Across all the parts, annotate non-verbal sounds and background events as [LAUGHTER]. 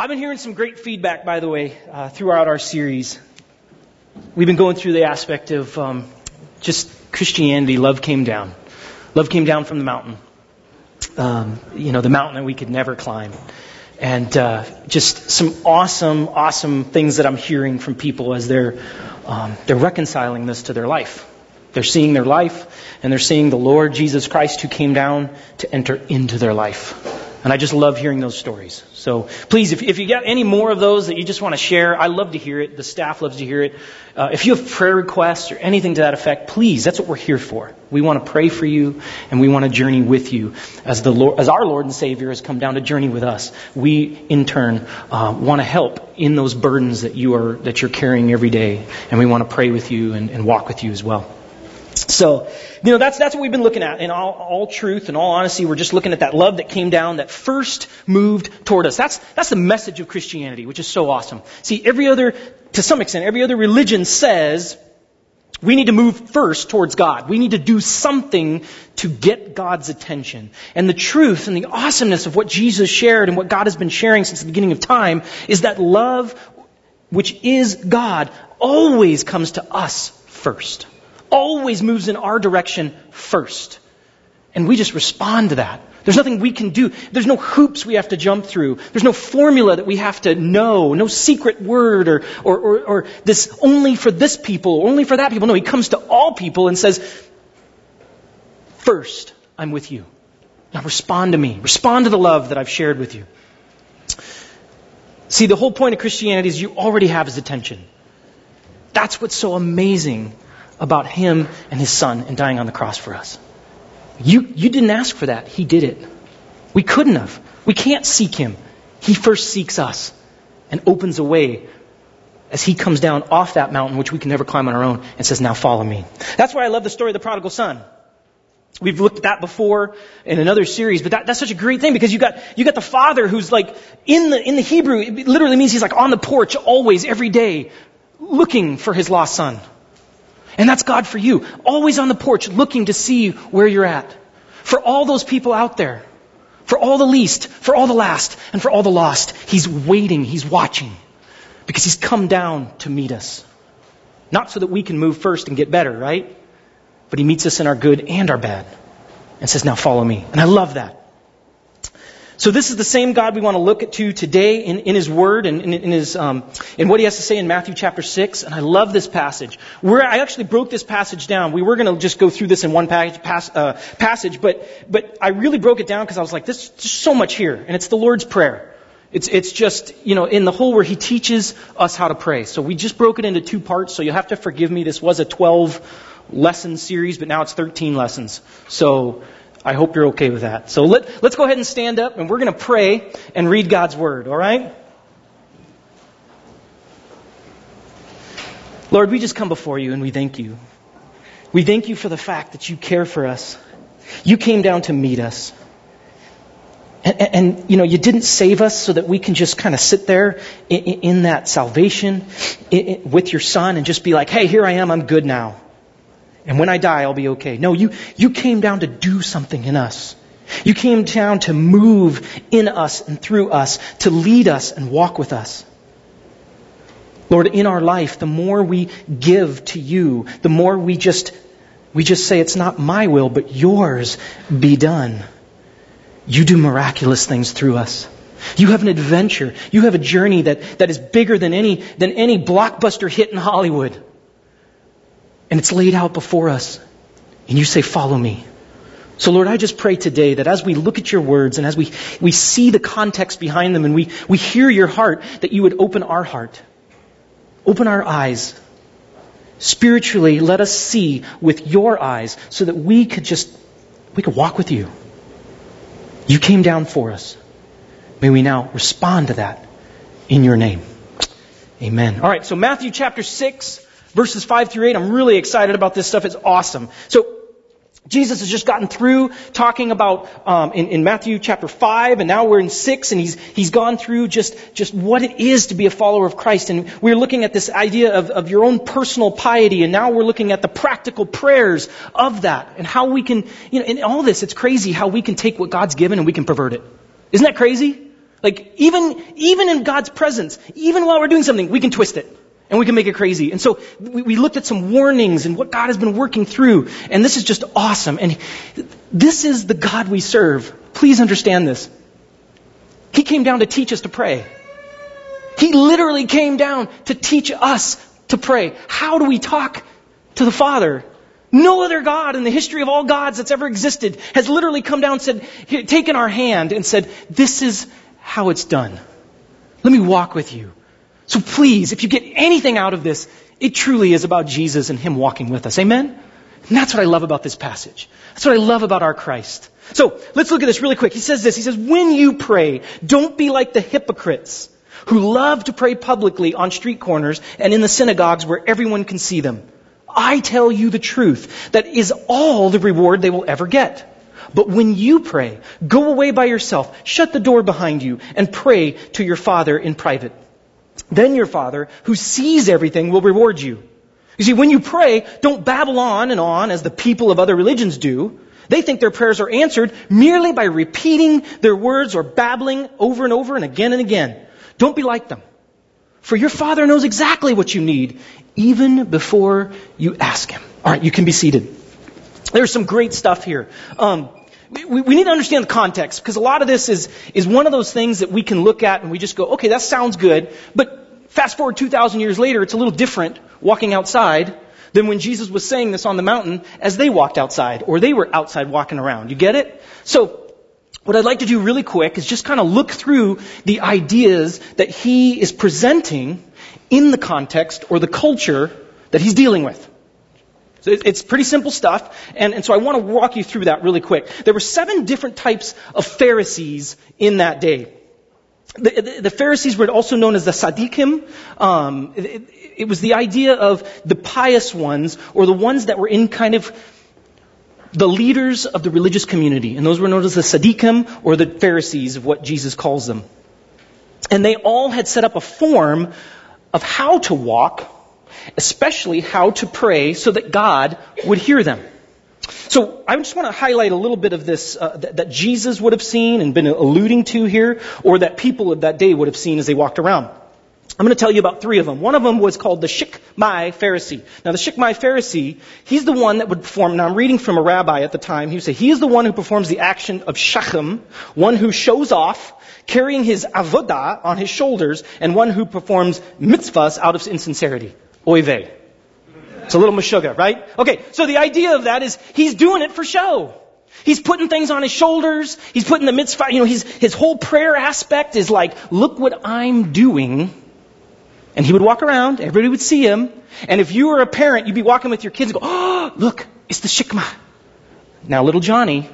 I've been hearing some great feedback, by the way, uh, throughout our series. We've been going through the aspect of um, just Christianity. Love came down. Love came down from the mountain. Um, you know, the mountain that we could never climb. And uh, just some awesome, awesome things that I'm hearing from people as they're um, they're reconciling this to their life. They're seeing their life, and they're seeing the Lord Jesus Christ who came down to enter into their life. And I just love hearing those stories. So please, if, if you got any more of those that you just want to share, I love to hear it. The staff loves to hear it. Uh, if you have prayer requests or anything to that effect, please, that's what we're here for. We want to pray for you and we want to journey with you as the Lord, as our Lord and Savior has come down to journey with us. We, in turn, uh, want to help in those burdens that you are, that you're carrying every day. And we want to pray with you and, and walk with you as well. So, you know, that's, that's what we've been looking at. In all, all truth and all honesty, we're just looking at that love that came down, that first moved toward us. That's, that's the message of Christianity, which is so awesome. See, every other, to some extent, every other religion says we need to move first towards God. We need to do something to get God's attention. And the truth and the awesomeness of what Jesus shared and what God has been sharing since the beginning of time is that love, which is God, always comes to us first always moves in our direction first. And we just respond to that. There's nothing we can do. There's no hoops we have to jump through. There's no formula that we have to know. No secret word or, or, or, or this only for this people only for that people. No, he comes to all people and says, First, I'm with you. Now respond to me. Respond to the love that I've shared with you. See, the whole point of Christianity is you already have his attention. That's what's so amazing about him and his son and dying on the cross for us. You, you didn't ask for that. He did it. We couldn't have. We can't seek him. He first seeks us and opens a way as he comes down off that mountain, which we can never climb on our own, and says, Now follow me. That's why I love the story of the prodigal son. We've looked at that before in another series, but that, that's such a great thing because you got, you got the father who's like, in the, in the Hebrew, it literally means he's like on the porch always, every day, looking for his lost son. And that's God for you. Always on the porch looking to see where you're at. For all those people out there. For all the least, for all the last, and for all the lost. He's waiting, He's watching. Because He's come down to meet us. Not so that we can move first and get better, right? But He meets us in our good and our bad. And says, now follow me. And I love that. So this is the same God we want to look to today in, in His Word and in, in, His um, in what He has to say in Matthew chapter six. And I love this passage. Where I actually broke this passage down. We were going to just go through this in one passage, pass, uh, passage, but but I really broke it down because I was like, there's so much here, and it's the Lord's prayer. It's, it's just, you know, in the whole where he teaches us how to pray. So we just broke it into two parts, so you'll have to forgive me. This was a 12 lesson series, but now it's 13 lessons. So I hope you're okay with that. So let, let's go ahead and stand up and we're going to pray and read God's Word, all right? Lord, we just come before you and we thank you. We thank you for the fact that you care for us. You came down to meet us. And, and, you know, you didn't save us so that we can just kind of sit there in, in that salvation in, with your son and just be like, hey, here I am, I'm good now. And when I die, I'll be okay. No, you, you came down to do something in us. You came down to move in us and through us, to lead us and walk with us. Lord, in our life, the more we give to you, the more we just, we just say, it's not my will, but yours be done. You do miraculous things through us. You have an adventure. You have a journey that, that is bigger than any, than any blockbuster hit in Hollywood and it's laid out before us. And you say, Follow me. So, Lord, I just pray today that as we look at your words and as we, we see the context behind them and we, we hear your heart, that you would open our heart, open our eyes. Spiritually, let us see with your eyes so that we could just, we could walk with you. You came down for us. May we now respond to that in your name. Amen. All right, so Matthew chapter 6 verses 5 through 8. I'm really excited about this stuff. It's awesome. So, Jesus has just gotten through talking about um, in, in, Matthew chapter five, and now we're in six, and he's he's gone through just just what it is to be a follower of Christ, and we're looking at this idea of, of your own personal piety, and now we're looking at the practical prayers of that, and how we can, you know, in all this, it's crazy how we can take what God's given and we can pervert it. Isn't that crazy? Like, even, even in God's presence, even while we're doing something, we can twist it. And we can make it crazy. And so we, looked at some warnings and what God has been working through. And this is just awesome. And this is the God we serve. Please understand this. He came down to teach us to pray. He literally came down to teach us to pray. How do we talk to the Father? No other God in the history of all gods that's ever existed has literally come down said, taken our hand and said, this is how it's done. Let me walk with you. So please, if you get anything out of this, it truly is about Jesus and Him walking with us. Amen? And that's what I love about this passage. That's what I love about our Christ. So, let's look at this really quick. He says this. He says, when you pray, don't be like the hypocrites who love to pray publicly on street corners and in the synagogues where everyone can see them. I tell you the truth. That is all the reward they will ever get. But when you pray, go away by yourself, shut the door behind you, and pray to your Father in private. Then your Father, who sees everything, will reward you. You see, when you pray, don't babble on and on as the people of other religions do. They think their prayers are answered merely by repeating their words or babbling over and over and again and again. Don't be like them. For your Father knows exactly what you need, even before you ask Him. All right, you can be seated. There's some great stuff here. Um, we, we, need to understand the context because a lot of this is, is one of those things that we can look at and we just go, okay, that sounds good. But fast forward 2,000 years later, it's a little different walking outside than when Jesus was saying this on the mountain as they walked outside or they were outside walking around. You get it? So, what I'd like to do really quick is just kind of look through the ideas that he is presenting in the context or the culture that he's dealing with. So it's pretty simple stuff, and, and so I want to walk you through that really quick. There were seven different types of Pharisees in that day. The, the, the Pharisees were also known as the Sadiqim. Um, it, it was the idea of the pious ones, or the ones that were in kind of the leaders of the religious community. And those were known as the Sadiqim, or the Pharisees, of what Jesus calls them. And they all had set up a form of how to walk especially how to pray so that God would hear them. So I just want to highlight a little bit of this uh, that, that, Jesus would have seen and been alluding to here, or that people of that day would have seen as they walked around. I'm going to tell you about three of them. One of them was called the Shikmai Pharisee. Now the Shikmai Pharisee, he's the one that would perform, now I'm reading from a rabbi at the time, he would say, he is the one who performs the action of Shachem, one who shows off, carrying his avodah on his shoulders, and one who performs mitzvahs out of insincerity. Oy vey. It's a little meshuggah, right? Okay, so the idea of that is he's doing it for show. He's putting things on his shoulders. He's putting the mitzvah, you know, his, his whole prayer aspect is like, look what I'm doing. And he would walk around, everybody would see him. And if you were a parent, you'd be walking with your kids and go, oh, look, it's the shikmah. Now, little Johnny,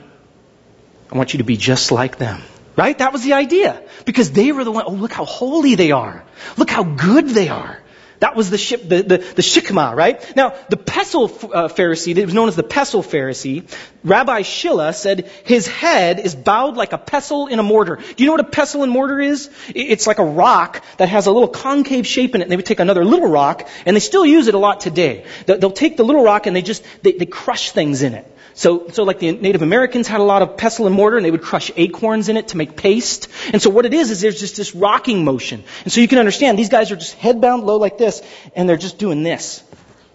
I want you to be just like them. Right? That was the idea. Because they were the one, oh, look how holy they are. Look how good they are. That was the, ship, the, the, the shikmah, right? Now, the pestle uh, Pharisee, it was known as the pestle Pharisee, Rabbi Shilla said his head is bowed like a pestle in a mortar. Do you know what a pestle in mortar is? It's like a rock that has a little concave shape in it. And they would take another little rock, and they still use it a lot today. They'll take the little rock and they just, they, they crush things in it. So, so like the Native Americans had a lot of pestle and mortar and they would crush acorns in it to make paste. And so what it is, is there's just this rocking motion. And so you can understand these guys are just head bound low like this and they're just doing this.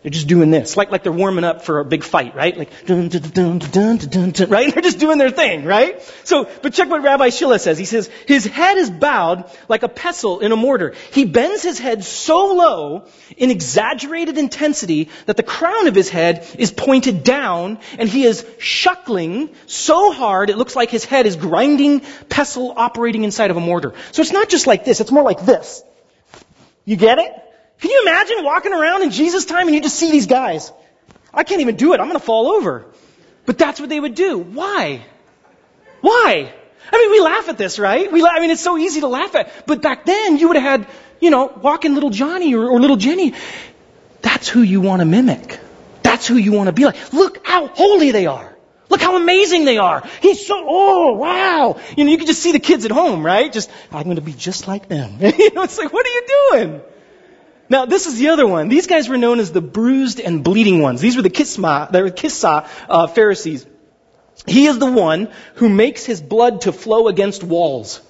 They're just doing this, like like they're warming up for a big fight, right? Like dun dun dun dun dun dun, right? [LAUGHS] They're just doing their thing, right? So, but check what Rabbi Shilla says. He says his head is bowed like a pestle in a mortar. He bends his head so low in exaggerated intensity that the crown of his head is pointed down, and he is shuckling so hard it looks like his head is grinding pestle operating inside of a mortar. So it's not just like this; it's more like this. You get it? Can you imagine walking around in Jesus' time and you just see these guys? I can't even do it. I'm going to fall over. But that's what they would do. Why? Why? I mean, we laugh at this, right? We, I mean, it's so easy to laugh at. But back then, you would have had, you know, walking little Johnny or, or little Jenny. That's who you want to mimic. That's who you want to be like. Look how holy they are. Look how amazing they are. He's so, oh, wow. You know, you can just see the kids at home, right? Just, I'm going to be just like them. [LAUGHS] you know, it's like, what are you doing? Now, this is the other one. These guys were known as the bruised and bleeding ones. These were the Kisma, the Kissa uh, Pharisees. He is the one who makes his blood to flow against walls.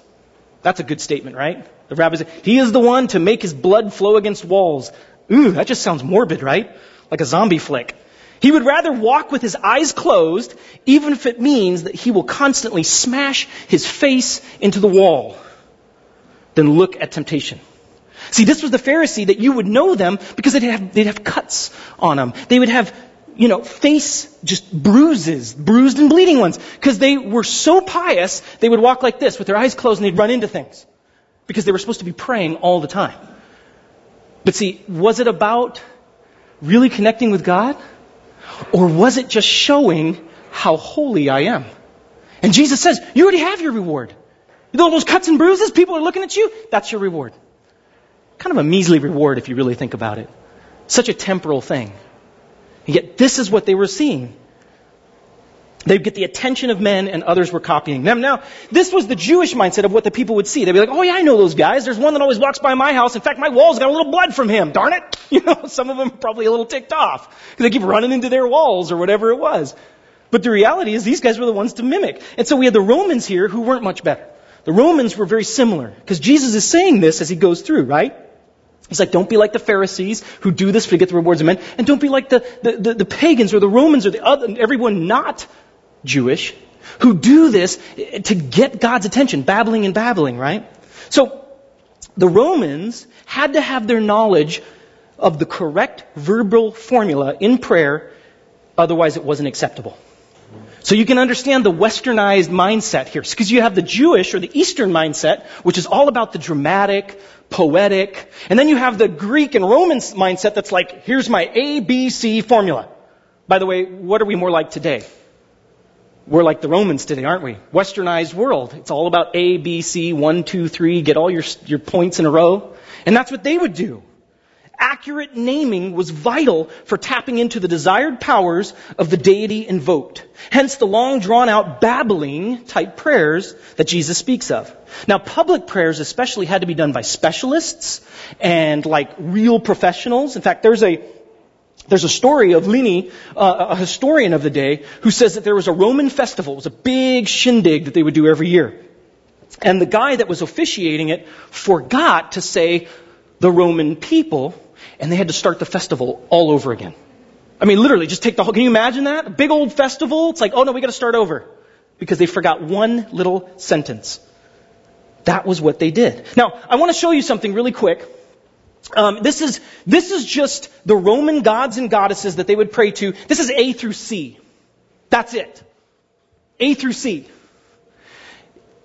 That's a good statement, right? The rabbi said, He is the one to make his blood flow against walls. Ooh, that just sounds morbid, right? Like a zombie flick. He would rather walk with his eyes closed, even if it means that he will constantly smash his face into the wall, than look at temptation. See, this was the Pharisee that you would know them because they'd have, they'd have cuts on them. They would have, you know, face just bruises, bruised and bleeding ones. Because they were so pious, they would walk like this with their eyes closed and they'd run into things. Because they were supposed to be praying all the time. But see, was it about really connecting with God? Or was it just showing how holy I am? And Jesus says, you already have your reward. You know those cuts and bruises, people are looking at you, that's your reward. Kind of a measly reward if you really think about it. Such a temporal thing. And yet this is what they were seeing. They'd get the attention of men and others were copying them. Now, this was the Jewish mindset of what the people would see. They'd be like, oh yeah, I know those guys. There's one that always walks by my house. In fact, my walls got a little blood from him. Darn it. [LAUGHS] You know, some of them are probably a little ticked off because they keep running into their walls or whatever it was. But the reality is these guys were the ones to mimic. And so we had the Romans here who weren't much better. The Romans were very similar because Jesus is saying this as he goes through, right? He's like, don't be like the Pharisees who do this to get the rewards of men, and don't be like the, the, the, the pagans or the Romans or the other, everyone not Jewish who do this to get God's attention, babbling and babbling, right? So, the Romans had to have their knowledge of the correct verbal formula in prayer, otherwise it wasn't acceptable. So you can understand the westernized mindset here. Because you have the Jewish or the Eastern mindset, which is all about the dramatic, poetic. And then you have the Greek and Roman mindset that's like, here's my A, B, C formula. By the way, what are we more like today? We're like the Romans today, aren't we? Westernized world. It's all about A, B, C, one, two, three, get all your, your points in a row. And that's what they would do. Accurate naming was vital for tapping into the desired powers of the deity invoked. Hence the long drawn out babbling type prayers that Jesus speaks of. Now public prayers especially had to be done by specialists and like real professionals. In fact, there's a there's a story of Pliny, uh, a historian of the day, who says that there was a Roman festival. It was a big shindig that they would do every year. And the guy that was officiating it forgot to say the Roman people, and they had to start the festival all over again. I mean, literally, just take the whole, can you imagine that? A big old festival. It's like, oh no, we gotta start over. Because they forgot one little sentence. That was what they did. Now, I want to show you something really quick. Um, this is this is just the Roman gods and goddesses that they would pray to. This is A through C. That's it. A through C.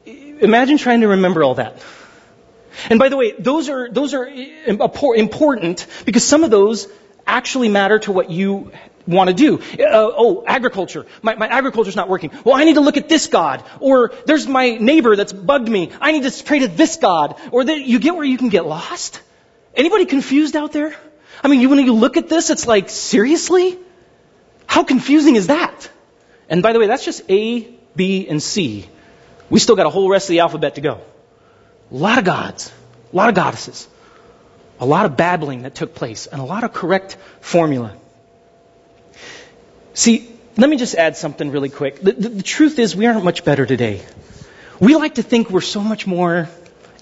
Imagine trying to remember all that. And by the way, those are those are important because some of those actually matter to what you want to do. Uh, oh, agriculture. My, my agriculture's not working. Well, I need to look at this God. Or there's my neighbor that's bugged me. I need to pray to this God. Or the, you get where you can get lost? Anybody confused out there? I mean, when you look at this, it's like, seriously? How confusing is that? And by the way, that's just A, B, and C. We still got a whole rest of the alphabet to go. A lot of gods, a lot of goddesses, a lot of babbling that took place, and a lot of correct formula. See, let me just add something really quick. The, the, the truth is, we aren't much better today. We like to think we're so much more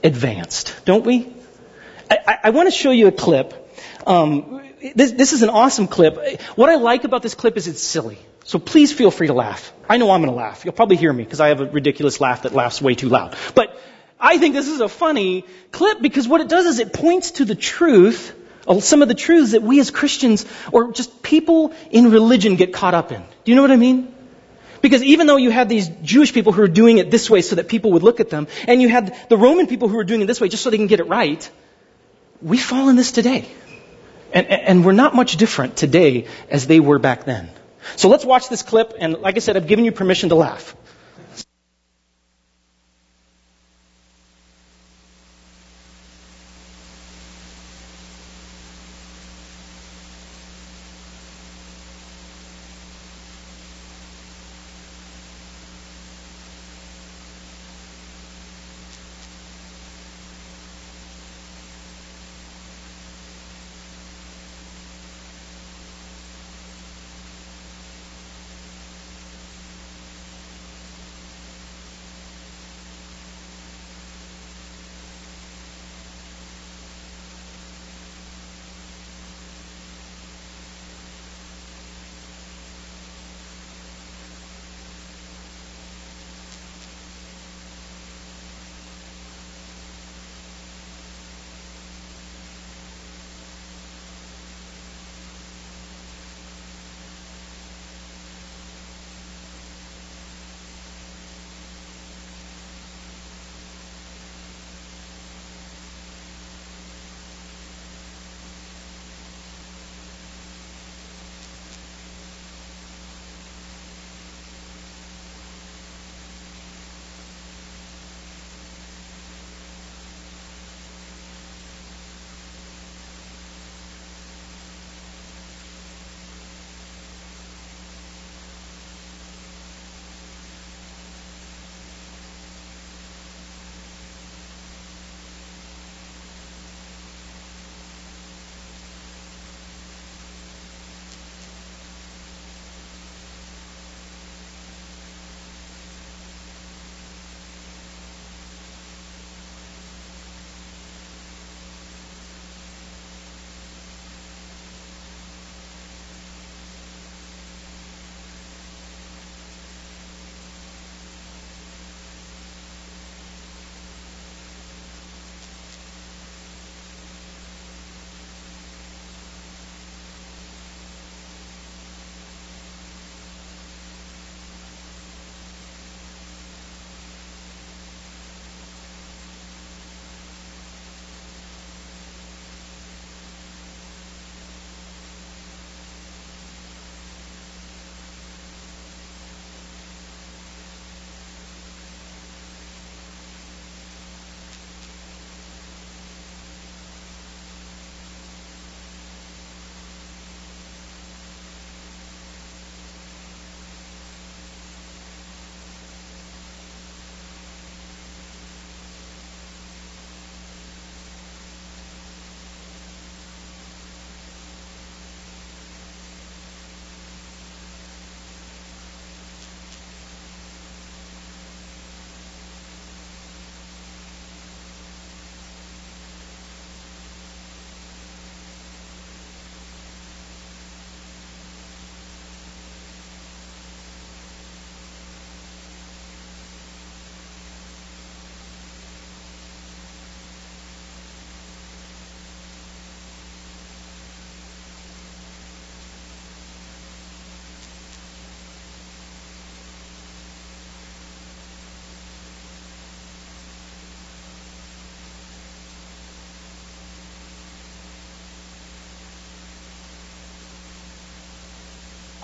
advanced, don't we? I, I want to show you a clip. Um, this, this is an awesome clip. What I like about this clip is it's silly. So please feel free to laugh. I know I'm going to laugh. You'll probably hear me because I have a ridiculous laugh that laughs way too loud. But I think this is a funny clip because what it does is it points to the truth, uh, some of the truths that we as Christians or just people in religion get caught up in. Do you know what I mean? Because even though you had these Jewish people who were doing it this way so that people would look at them, and you had the Roman people who were doing it this way just so they can get it right, we fall in this today. And, and, we're not much different today as they were back then. So let's watch this clip, and like I said, I've given you permission to laugh.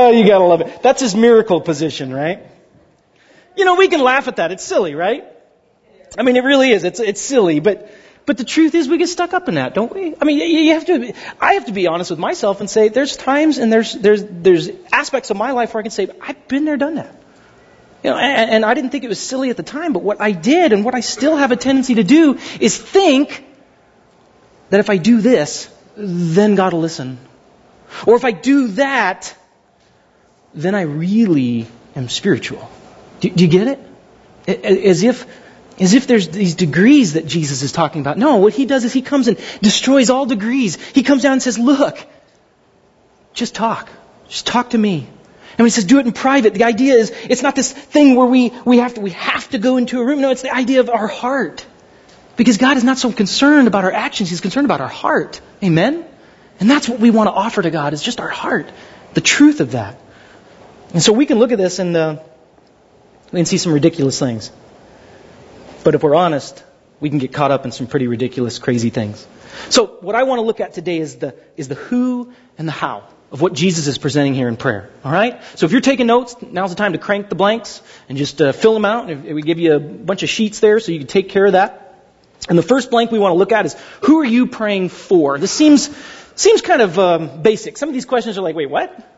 Oh, you gotta love it. That's his miracle position, right? You know, we can laugh at that. It's silly, right? I mean, it really is. It's, it's silly, but, but the truth is we get stuck up in that, don't we? I mean, you have to, I have to be honest with myself and say there's times and there's, there's, there's aspects of my life where I can say, I've been there, done that. You know, and, and I didn't think it was silly at the time, but what I did and what I still have a tendency to do is think that if I do this, then God will listen. Or if I do that, then I really am spiritual. Do, do, you get it? As if, as if there's these degrees that Jesus is talking about. No, what he does is he comes and destroys all degrees. He comes down and says, look, just talk. Just talk to me. And he says do it in private, the idea is it's not this thing where we, we have to, we have to go into a room. No, it's the idea of our heart. Because God is not so concerned about our actions, He's concerned about our heart. Amen? And that's what we want to offer to God, is just our heart. The truth of that. And so we can look at this and uh, can see some ridiculous things. But if we're honest, we can get caught up in some pretty ridiculous, crazy things. So what I want to look at today is the, is the who and the how of what Jesus is presenting here in prayer. All right? So if you're taking notes, now's the time to crank the blanks and just uh, fill them out. And we give you a bunch of sheets there so you can take care of that. And the first blank we want to look at is who are you praying for? This seems seems kind of um, basic. Some of these questions are like, wait, what?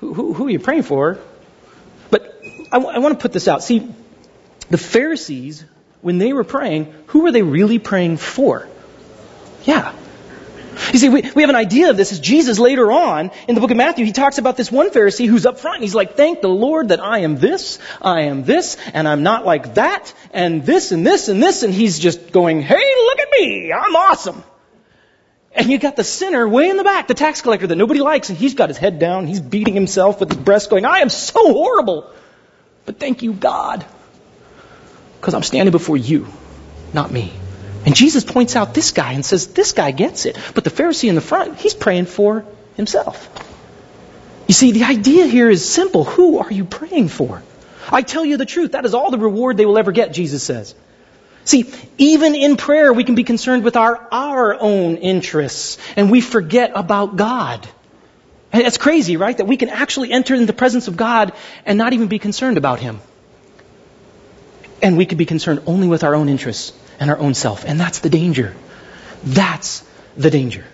Who, who, are you praying for? But I, I want to put this out. See, the Pharisees, when they were praying, who were they really praying for? Yeah, you see, we, we have an idea of this as Jesus later on in the book of Matthew, he talks about this one Pharisee who's up front and he's like, thank the Lord that I am this, I am this, and I'm not like that, and this and this and this, and he's just going, hey, look at me, I'm awesome. And you got the sinner way in the back, the tax collector that nobody likes, and he's got his head down, he's beating himself with his breast going, I am so horrible. But thank you, God, because I'm standing before you, not me. And Jesus points out this guy and says, This guy gets it. But the Pharisee in the front, he's praying for himself. You see, the idea here is simple. Who are you praying for? I tell you the truth. That is all the reward they will ever get, Jesus says. See, even in prayer, we can be concerned with our, our own interests, and we forget about God. And it's crazy, right? That we can actually enter in the presence of God and not even be concerned about Him. And we could be concerned only with our own interests and our own self. And that's the danger. That's the danger.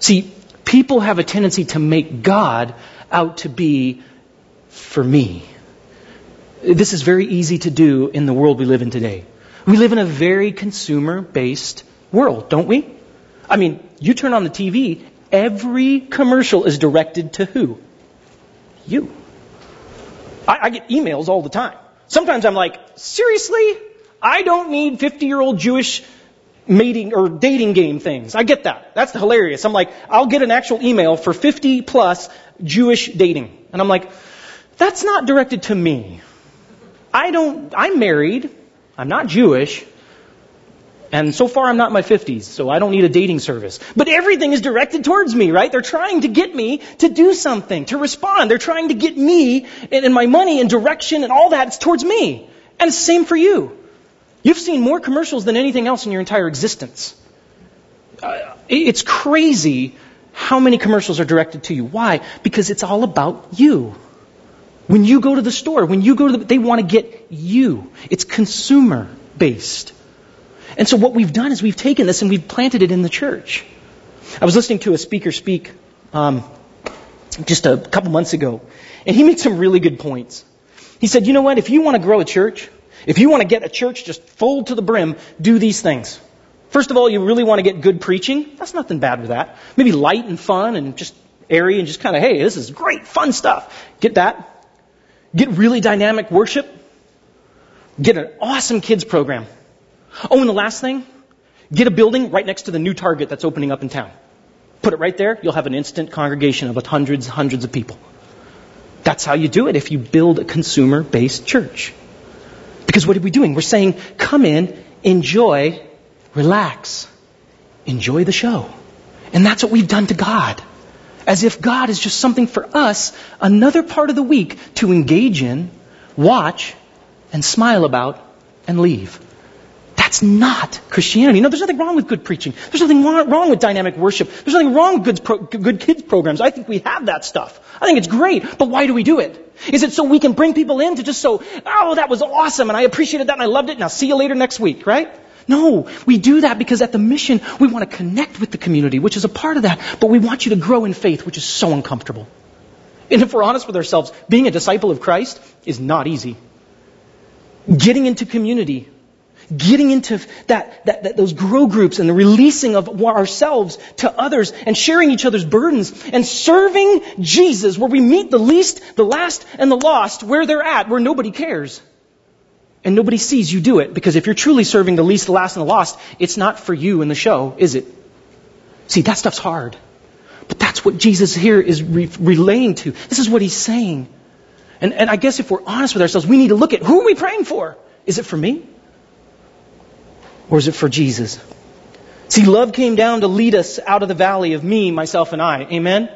See, people have a tendency to make God out to be for me. This is very easy to do in the world we live in today. We live in a very consumer based world, don't we? I mean, you turn on the TV, every commercial is directed to who? You. I, I get emails all the time. Sometimes I'm like, seriously? I don't need 50 year old Jewish mating or dating game things. I get that. That's hilarious. I'm like, I'll get an actual email for 50 plus Jewish dating. And I'm like, that's not directed to me. I don't, I'm married. I'm not Jewish. And so far I'm not in my 50s, so I don't need a dating service. But everything is directed towards me, right? They're trying to get me to do something, to respond. They're trying to get me and, and my money and direction and all that. It's towards me. And it's the same for you. You've seen more commercials than anything else in your entire existence. Uh, it's crazy how many commercials are directed to you. Why? Because it's all about you. When you go to the store, when you go to the, they want to get you. It's consumer based. And so what we've done is we've taken this and we've planted it in the church. I was listening to a speaker speak um, just a couple months ago, and he made some really good points. He said, you know what? If you want to grow a church, if you want to get a church just full to the brim, do these things. First of all, you really want to get good preaching. That's nothing bad with that. Maybe light and fun and just airy and just kind of, hey, this is great, fun stuff. Get that. Get really dynamic worship. Get an awesome kids program. Oh, and the last thing, get a building right next to the new Target that's opening up in town. Put it right there, you'll have an instant congregation of hundreds, hundreds of people. That's how you do it if you build a consumer based church. Because what are we doing? We're saying, come in, enjoy, relax, enjoy the show. And that's what we've done to God. As if God is just something for us, another part of the week to engage in, watch, and smile about, and leave. That's not Christianity. No, there's nothing wrong with good preaching. There's nothing wrong with dynamic worship. There's nothing wrong with good, good kids programs. I think we have that stuff. I think it's great. But why do we do it? Is it so we can bring people in to just so, oh, that was awesome and I appreciated that and I loved it and I'll see you later next week, right? No, we do that because at the mission, we want to connect with the community, which is a part of that, but we want you to grow in faith, which is so uncomfortable. And if we're honest with ourselves, being a disciple of Christ is not easy. Getting into community, getting into that, that, that, those grow groups and the releasing of ourselves to others and sharing each other's burdens and serving Jesus where we meet the least, the last, and the lost where they're at, where nobody cares and nobody sees you do it. Because if you're truly serving the least, the last, and the lost, it's not for you in the show, is it? See, that stuff's hard. But that's what Jesus here is re- relaying to. This is what he's saying. And, and I guess if we're honest with ourselves, we need to look at who are we praying for? Is it for me? Or is it for Jesus? See, love came down to lead us out of the valley of me, myself, and I. Amen?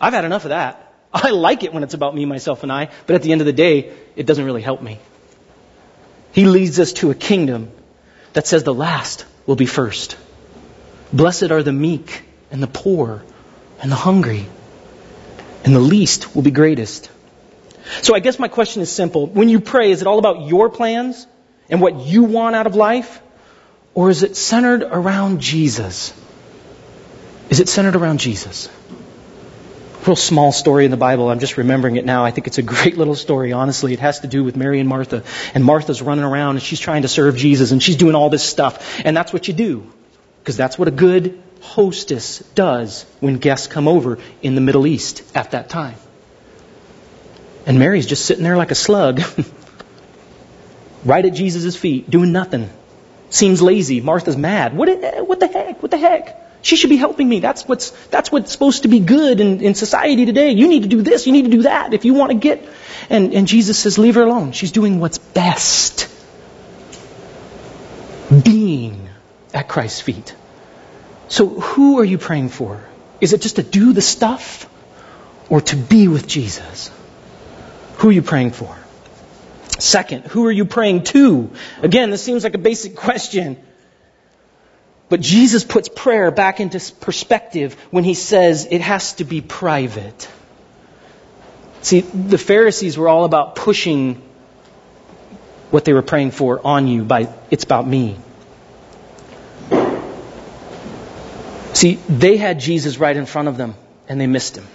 I've had enough of that. I like it when it's about me, myself, and I, but at the end of the day, it doesn't really help me. He leads us to a kingdom that says the last will be first. Blessed are the meek and the poor and the hungry, and the least will be greatest. So I guess my question is simple. When you pray, is it all about your plans and what you want out of life? Or is it centered around Jesus? Is it centered around Jesus? Real small story in the Bible. I'm just remembering it now. I think it's a great little story, honestly. It has to do with Mary and Martha. And Martha's running around and she's trying to serve Jesus and she's doing all this stuff. And that's what you do. Because that's what a good hostess does when guests come over in the Middle East at that time. And Mary's just sitting there like a slug, [LAUGHS] right at Jesus' feet, doing nothing. Seems lazy. Martha's mad. What, what the heck? What the heck? She should be helping me. That's what's, that's what's supposed to be good in, in society today. You need to do this. You need to do that if you want to get. And, and Jesus says, leave her alone. She's doing what's best. Being at Christ's feet. So who are you praying for? Is it just to do the stuff or to be with Jesus? Who are you praying for? Second, who are you praying to? Again, this seems like a basic question. But Jesus puts prayer back into perspective when he says it has to be private. See, the Pharisees were all about pushing what they were praying for on you by it's about me. See, they had Jesus right in front of them and they missed him.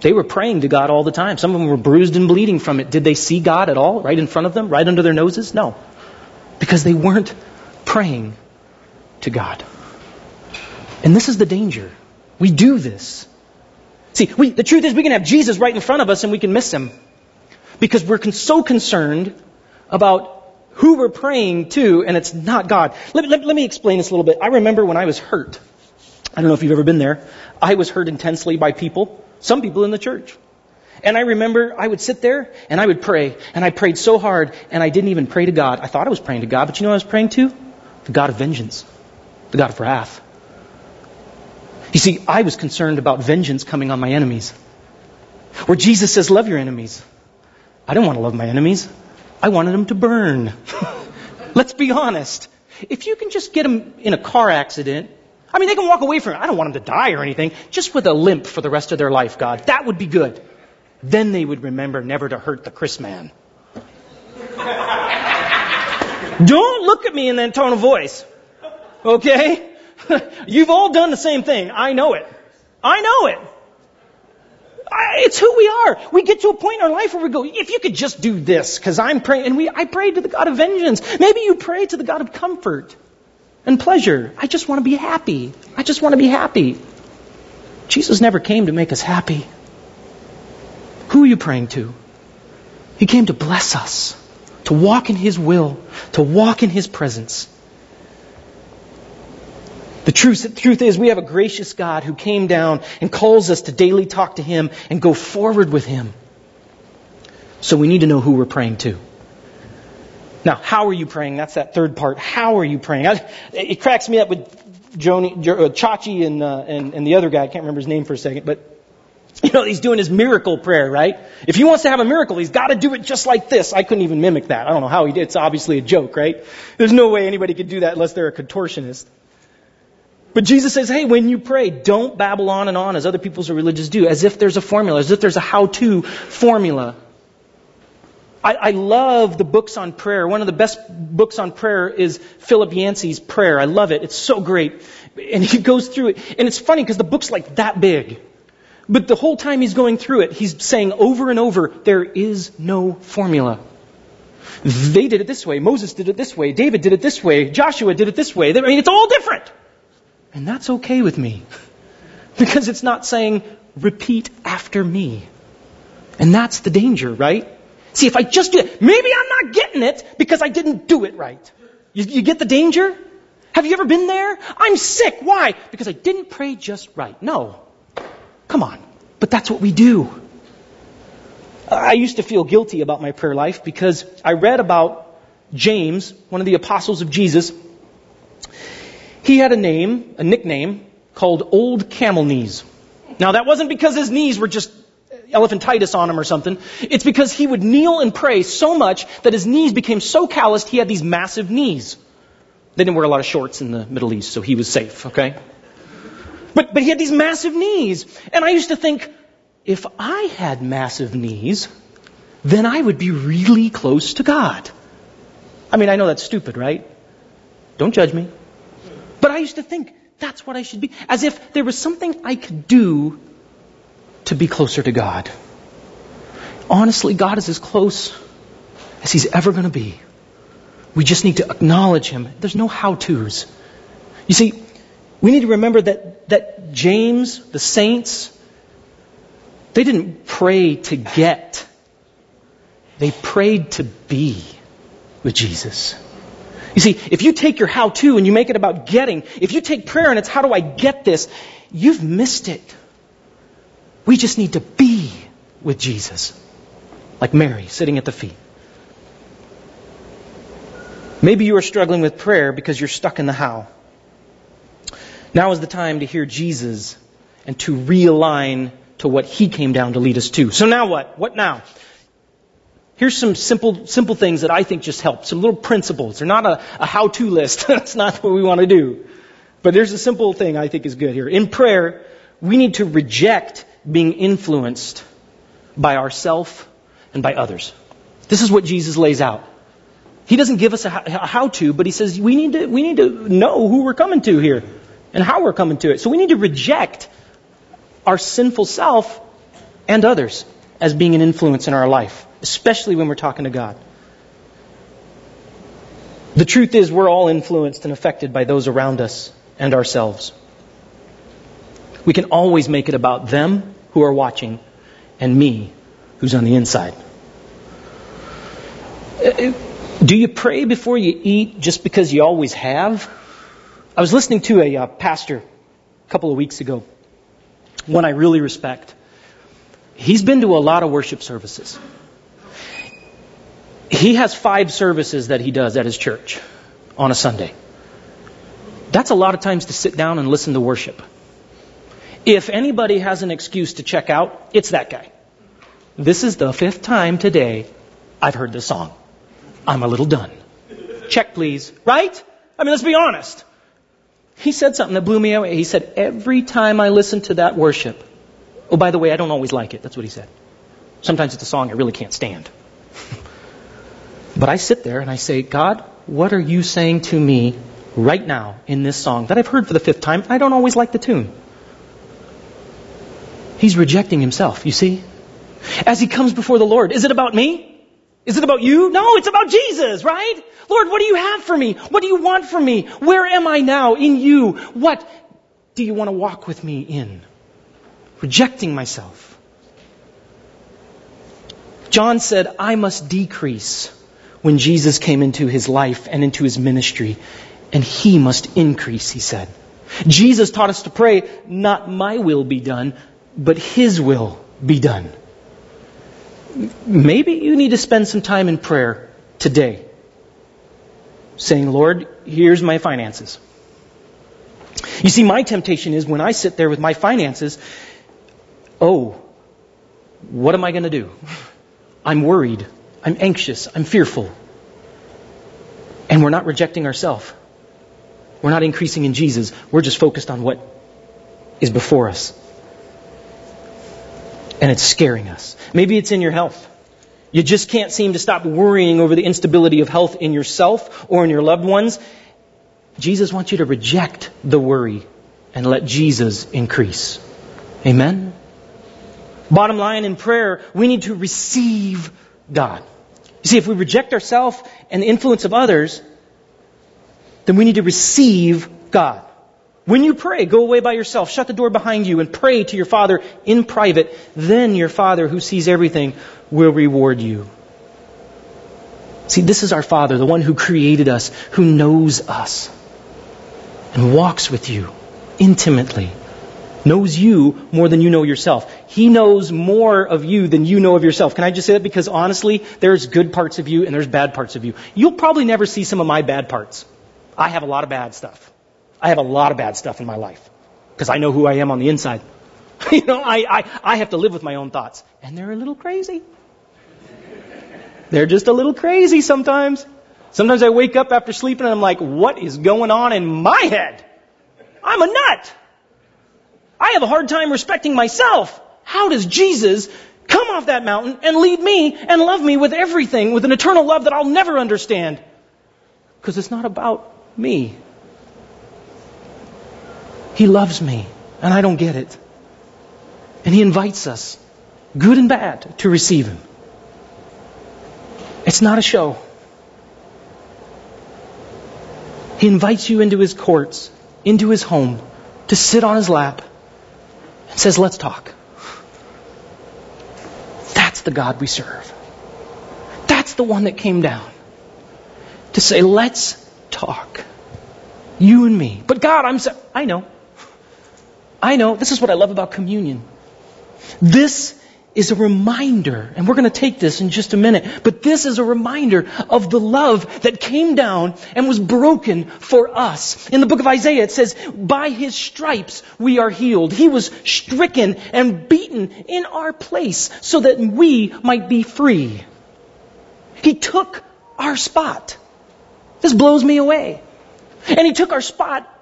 They were praying to God all the time. Some of them were bruised and bleeding from it. Did they see God at all right in front of them, right under their noses? No. Because they weren't praying to God. And this is the danger. We do this. See, we, the truth is we can have Jesus right in front of us and we can miss him. Because we're con- so concerned about who we're praying to and it's not God. Let, let, let me explain this a little bit. I remember when I was hurt. I don't know if you've ever been there. I was hurt intensely by people, some people in the church. And I remember I would sit there and I would pray, and I prayed so hard, and I didn't even pray to God. I thought I was praying to God, but you know I was praying to? The God of vengeance the God of wrath. You see, I was concerned about vengeance coming on my enemies. Where Jesus says, Love your enemies. I didn't want to love my enemies. I wanted them to burn. [LAUGHS] Let's be honest. If you can just get them in a car accident, I mean, they can walk away from it. I don't want them to die or anything, just with a limp for the rest of their life, God. That would be good. Then they would remember never to hurt the Chris man. [LAUGHS] don't look at me in that tone of voice. Okay? [LAUGHS] You've all done the same thing. I know it. I know it. I, it's who we are. We get to a point in our life where we go, if you could just do this, because I'm praying, and we, I prayed to the God of vengeance. Maybe you pray to the God of comfort and pleasure. I just want to be happy. I just want to be happy. Jesus never came to make us happy. Who are you praying to? He came to bless us, to walk in His will, to walk in His presence. The truth, the truth is, we have a gracious God who came down and calls us to daily talk to Him and go forward with Him. So we need to know who we're praying to. Now, how are you praying? That's that third part. How are you praying? I, it cracks me up with Joni, uh, Chachi and, uh, and, and the other guy. I can't remember his name for a second, but You know, he's doing his miracle prayer, right? If he wants to have a miracle, he's got to do it just like this. I couldn't even mimic that. I don't know how he did. It's obviously a joke, right? There's no way anybody could do that unless they're a contortionist. But Jesus says, hey, when you pray, don't babble on and on as other people's religious do, as if there's a formula, as if there's a how-to formula. I, I, love the books on prayer. One of the best books on prayer is Philip Yancey's Prayer. I love it. It's so great. And he goes through it. And it's funny because the book's like that big. But the whole time he's going through it, he's saying over and over, there is no formula. They did it this way. Moses did it this way. David did it this way. Joshua did it this way. I mean, it's all different. And that's okay with me. [LAUGHS] Because it's not saying, repeat after me. And that's the danger, right? See, if I just do it, maybe I'm not getting it because I didn't do it right. You, you get the danger? Have you ever been there? I'm sick. Why? Because I didn't pray just right. No. Come on. But that's what we do. I used to feel guilty about my prayer life because I read about James, one of the apostles of Jesus. He had a name, a nickname, called Old Camel Knees. Now that wasn't because his knees were just elephantitis on him or something. It's because he would kneel and pray so much that his knees became so calloused he had these massive knees. They didn't wear a lot of shorts in the Middle East, so he was safe, okay? But, but he had these massive knees. And I used to think, if I had massive knees, then I would be really close to God. I mean, I know that's stupid, right? Don't judge me. But I used to think that's what I should be. As if there was something I could do to be closer to God. Honestly, God is as close as He's ever going to be. We just need to acknowledge Him. There's no how to's. You see, we need to remember that, that James, the saints, they didn't pray to get, they prayed to be with Jesus. You see, if you take your how to and you make it about getting, if you take prayer and it's how do I get this, you've missed it. We just need to be with Jesus, like Mary sitting at the feet. Maybe you are struggling with prayer because you're stuck in the how. Now is the time to hear Jesus and to realign to what he came down to lead us to. So now what? What now? Here's some simple, simple things that I think just help. Some little principles. They're not a, a how-to list. [LAUGHS] That's not what we want to do. But there's a simple thing I think is good here. In prayer, we need to reject being influenced by ourself and by others. This is what Jesus lays out. He doesn't give us a how to, but he says we need to, we need to know who we're coming to here and how we're coming to it. So we need to reject our sinful self and others as being an influence in our life, especially when we're talking to God. The truth is, we're all influenced and affected by those around us and ourselves. We can always make it about them who are watching and me who's on the inside. Do you pray before you eat just because you always have? I was listening to a uh, pastor a couple of weeks ago, one I really respect. He's been to a lot of worship services. He has five services that he does at his church on a Sunday. That's a lot of times to sit down and listen to worship. If anybody has an excuse to check out, it's that guy. This is the fifth time today I've heard this song. I'm a little done. Check, please. Right? I mean, let's be honest. He said something that blew me away. He said, Every time I listen to that worship, oh, by the way, I don't always like it. That's what he said. Sometimes it's a song I really can't stand. [LAUGHS] but I sit there and I say, God, what are you saying to me right now in this song that I've heard for the fifth time? I don't always like the tune. He's rejecting himself, you see? As he comes before the Lord. Is it about me? Is it about you? No, it's about Jesus, right? Lord, what do you have for me? What do you want from me? Where am I now in you? What do you want to walk with me in? Rejecting myself. John said, I must decrease when Jesus came into his life and into his ministry, and he must increase, he said. Jesus taught us to pray, not my will be done, but His will be done. Maybe you need to spend some time in prayer today, saying, Lord, here's my finances. You see, my temptation is when I sit there with my finances, oh, what am I going to do? I'm worried. I'm anxious. I'm fearful. And we're not rejecting ourselves. We're not increasing in Jesus. We're just focused on what is before us. And it's scaring us. Maybe it's in your health. You just can't seem to stop worrying over the instability of health in yourself or in your loved ones. Jesus wants you to reject the worry and let Jesus increase. Amen? Bottom line in prayer, we need to receive God. You see, if we reject ourselves and the influence of others, then we need to receive God. When you pray, go away by yourself, shut the door behind you, and pray to your Father in private. Then your Father, who sees everything, will reward you. See, this is our Father, the one who created us, who knows us, and walks with you intimately knows you more than you know yourself. He knows more of you than you know of yourself. Can I just say that? Because honestly, there's good parts of you and there's bad parts of you. You'll probably never see some of my bad parts. I have a lot of bad stuff. I have a lot of bad stuff in my life. Because I know who I am on the inside. [LAUGHS] you know, I, I, I have to live with my own thoughts. And they're a little crazy. They're just a little crazy sometimes. Sometimes I wake up after sleeping and I'm like, what is going on in my head? I'm a nut. I have a hard time respecting myself. How does Jesus come off that mountain and lead me and love me with everything, with an eternal love that I'll never understand? Because it's not about me. He loves me, and I don't get it. And He invites us, good and bad, to receive Him. It's not a show. He invites you into His courts, into His home, to sit on His lap says, Let's talk. That's the God we serve. That's the one that came down to say, Let's talk. You and me. But God, I'm so, I know. I know. This is what I love about communion. This is a reminder, and we're going to take this in just a minute, but this is a reminder of the love that came down and was broken for us. In the book of Isaiah, it says, by his stripes we are healed. He was stricken and beaten in our place so that we might be free. He took our spot. This blows me away. And he took our spot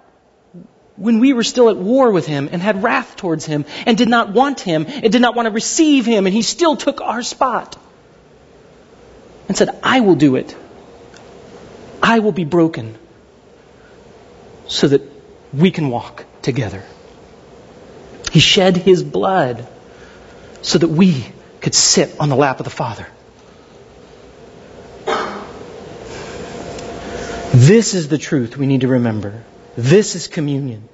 when we were still at war with him and had wrath towards him and did not want him and did not want to receive him, and he still took our spot and said, I will do it. I will be broken so that we can walk together. He shed his blood so that we could sit on the lap of the Father. This is the truth we need to remember. This is communion.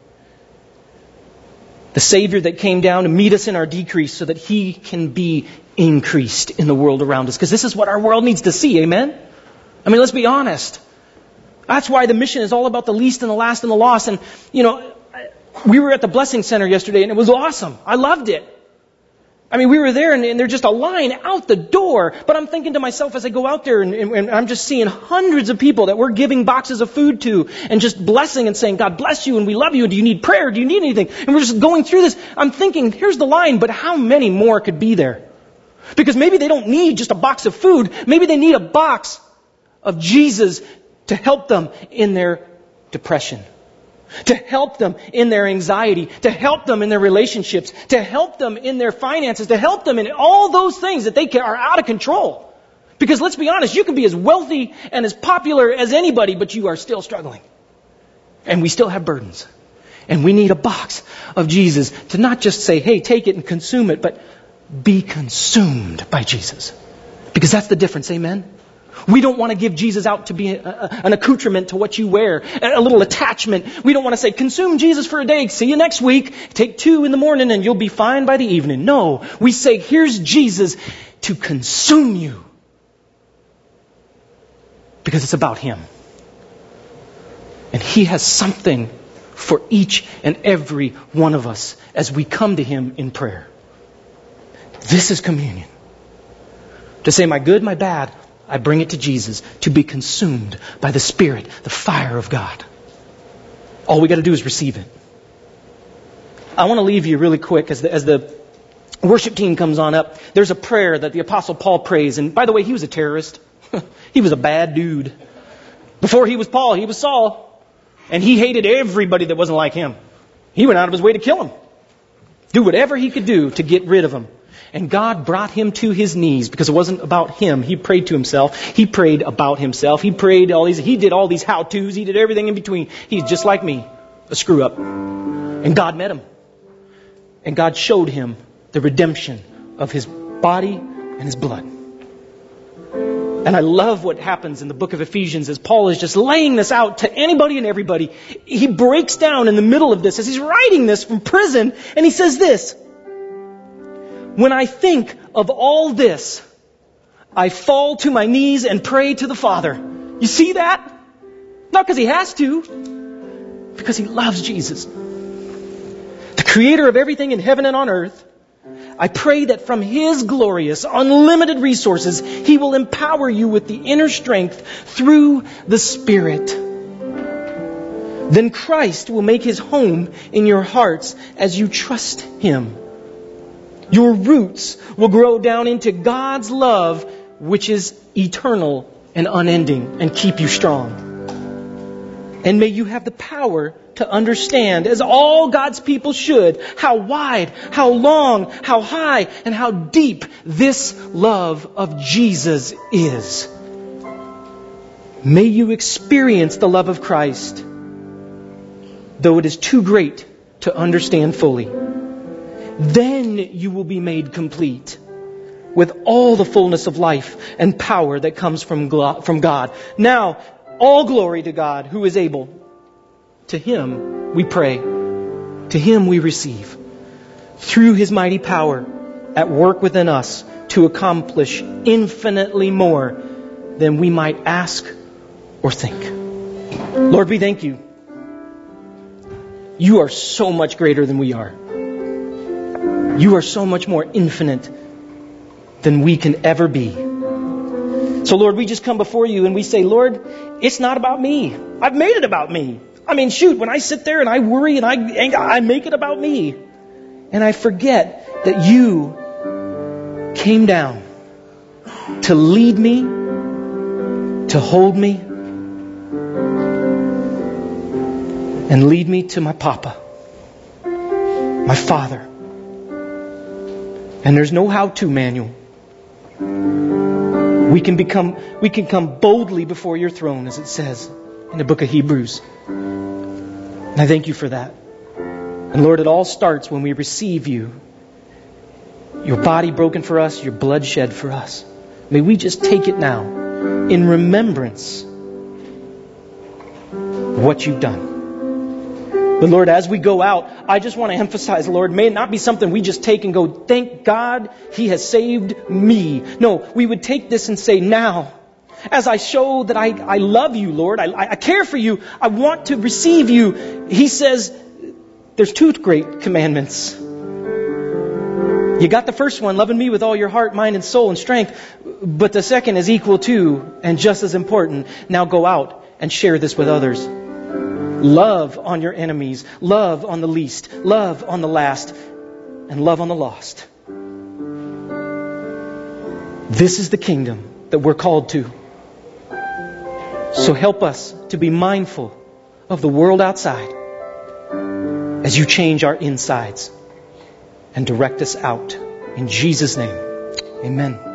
The Savior that came down to meet us in our decrease so that He can be increased in the world around us. Because this is what our world needs to see, amen? I mean, let's be honest. That's why the mission is all about the least and the last and the lost. And, you know, we were at the Blessing Center yesterday and it was awesome. I loved it. I mean, we were there and, and there's just a line out the door. But I'm thinking to myself as I go out there and, and, and, I'm just seeing hundreds of people that we're giving boxes of food to and just blessing and saying, God bless you and we love you. Do you need prayer? Do you need anything? And we're just going through this. I'm thinking, here's the line, but how many more could be there? Because maybe they don't need just a box of food. Maybe they need a box of Jesus to help them in their depression to help them in their anxiety, to help them in their relationships, to help them in their finances, to help them in all those things that they are out of control. Because let's be honest, you can be as wealthy and as popular as anybody, but you are still struggling. And we still have burdens. And we need a box of Jesus to not just say, hey, take it and consume it, but be consumed by Jesus. Because that's the difference, amen? We don't want to give Jesus out to be a, a, an accoutrement to what you wear, a, little attachment. We don't want to say, consume Jesus for a day, see you next week, take two in the morning and you'll be fine by the evening. No, we say, here's Jesus to consume you. Because it's about Him. And He has something for each and every one of us as we come to Him in prayer. This is communion. To say my good, my bad, I bring it to Jesus to be consumed by the Spirit, the fire of God. All we got to do is receive it. I want to leave you really quick as the, as the Worship team comes on up. There's a prayer that the Apostle Paul prays. And by the way, he was a terrorist. [LAUGHS] he was a bad dude. Before he was Paul, he was Saul. And he hated everybody that wasn't like him. He went out of his way to kill him. Do whatever he could do to get rid of him. And God brought him to his knees because it wasn't about him. He prayed to himself. He prayed about himself. He prayed all these, he did all these how-tos. He did everything in between. He's just like me, a screw up. And God met him. And God showed him the redemption of his body and his blood. And I love what happens in the book of Ephesians as Paul is just laying this out to anybody and everybody. He breaks down in the middle of this as he's writing this from prison and he says this. When I think of all this, I fall to my knees and pray to the Father. You see that? Not because he has to, because he loves Jesus. The creator of everything in heaven and on earth I pray that from His glorious, unlimited resources, He will empower you with the inner strength through the Spirit. Then Christ will make His home in your hearts as you trust Him. Your roots will grow down into God's love, which is eternal and unending, and keep you strong. And may you have the power to understand, as all God's people should, how wide, how long, how high, and how deep this love of Jesus is. May you experience the love of Christ, though it is too great to understand fully. Then you will be made complete with all the fullness of life and power that comes from from God. Now, all glory to God who is able. To Him we pray. To Him we receive. Through His mighty power at work within us to accomplish infinitely more than we might ask or think. Lord, we thank you. You are so much greater than we are. You are so much more infinite than we can ever be. So, Lord, we just come before you and we say, Lord, it's not about me. I've made it about me. I mean, shoot, when I sit there and I worry and I, I make it about me, and I forget that you came down to lead me, to hold me, and lead me to my Papa, my Father. And there's no how to manual. We can become, we can come boldly before your throne, as it says in the book of Hebrews. And I thank you for that. And Lord, it all starts when we receive you. Your body broken for us, your blood shed for us. May we just take it now in remembrance of what you've done. But Lord, as we go out, I just want to emphasize, Lord, may it not be something we just take and go, thank God He has saved me. No, we would take this and say, now, as I show that I, I love you, Lord, I, I care for you, I want to receive you. He says, there's two great commandments. You got the first one, loving me with all your heart, mind, and soul and strength. But the second is equal to and just as important. Now go out and share this with others. Love on your enemies. Love on the least. Love on the last. And love on the lost. This is the kingdom that we're called to. So help us to be mindful of the world outside as you change our insides and direct us out. In Jesus' name, amen.